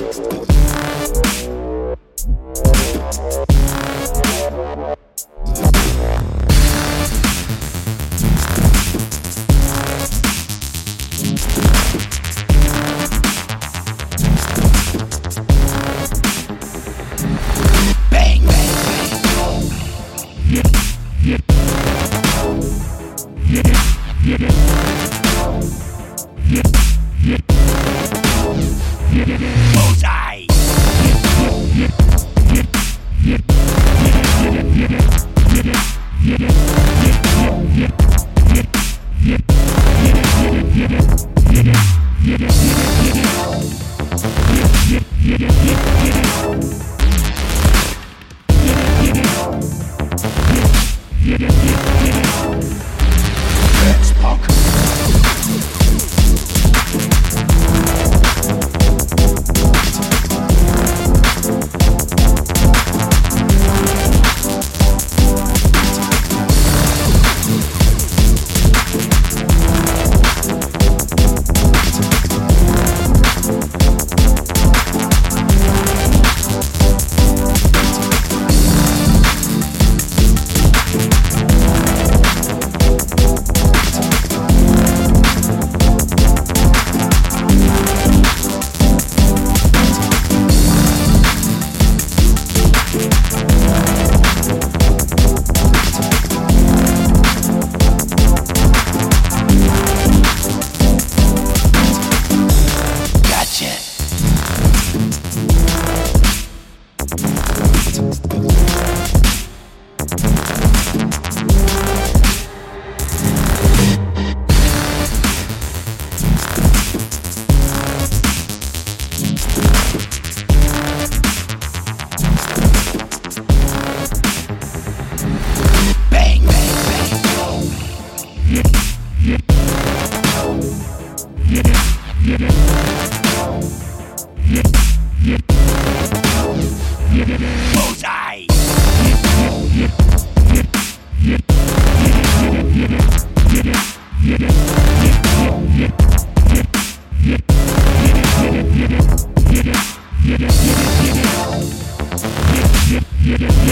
Yeah. Yeah. Bullseye! Yeah.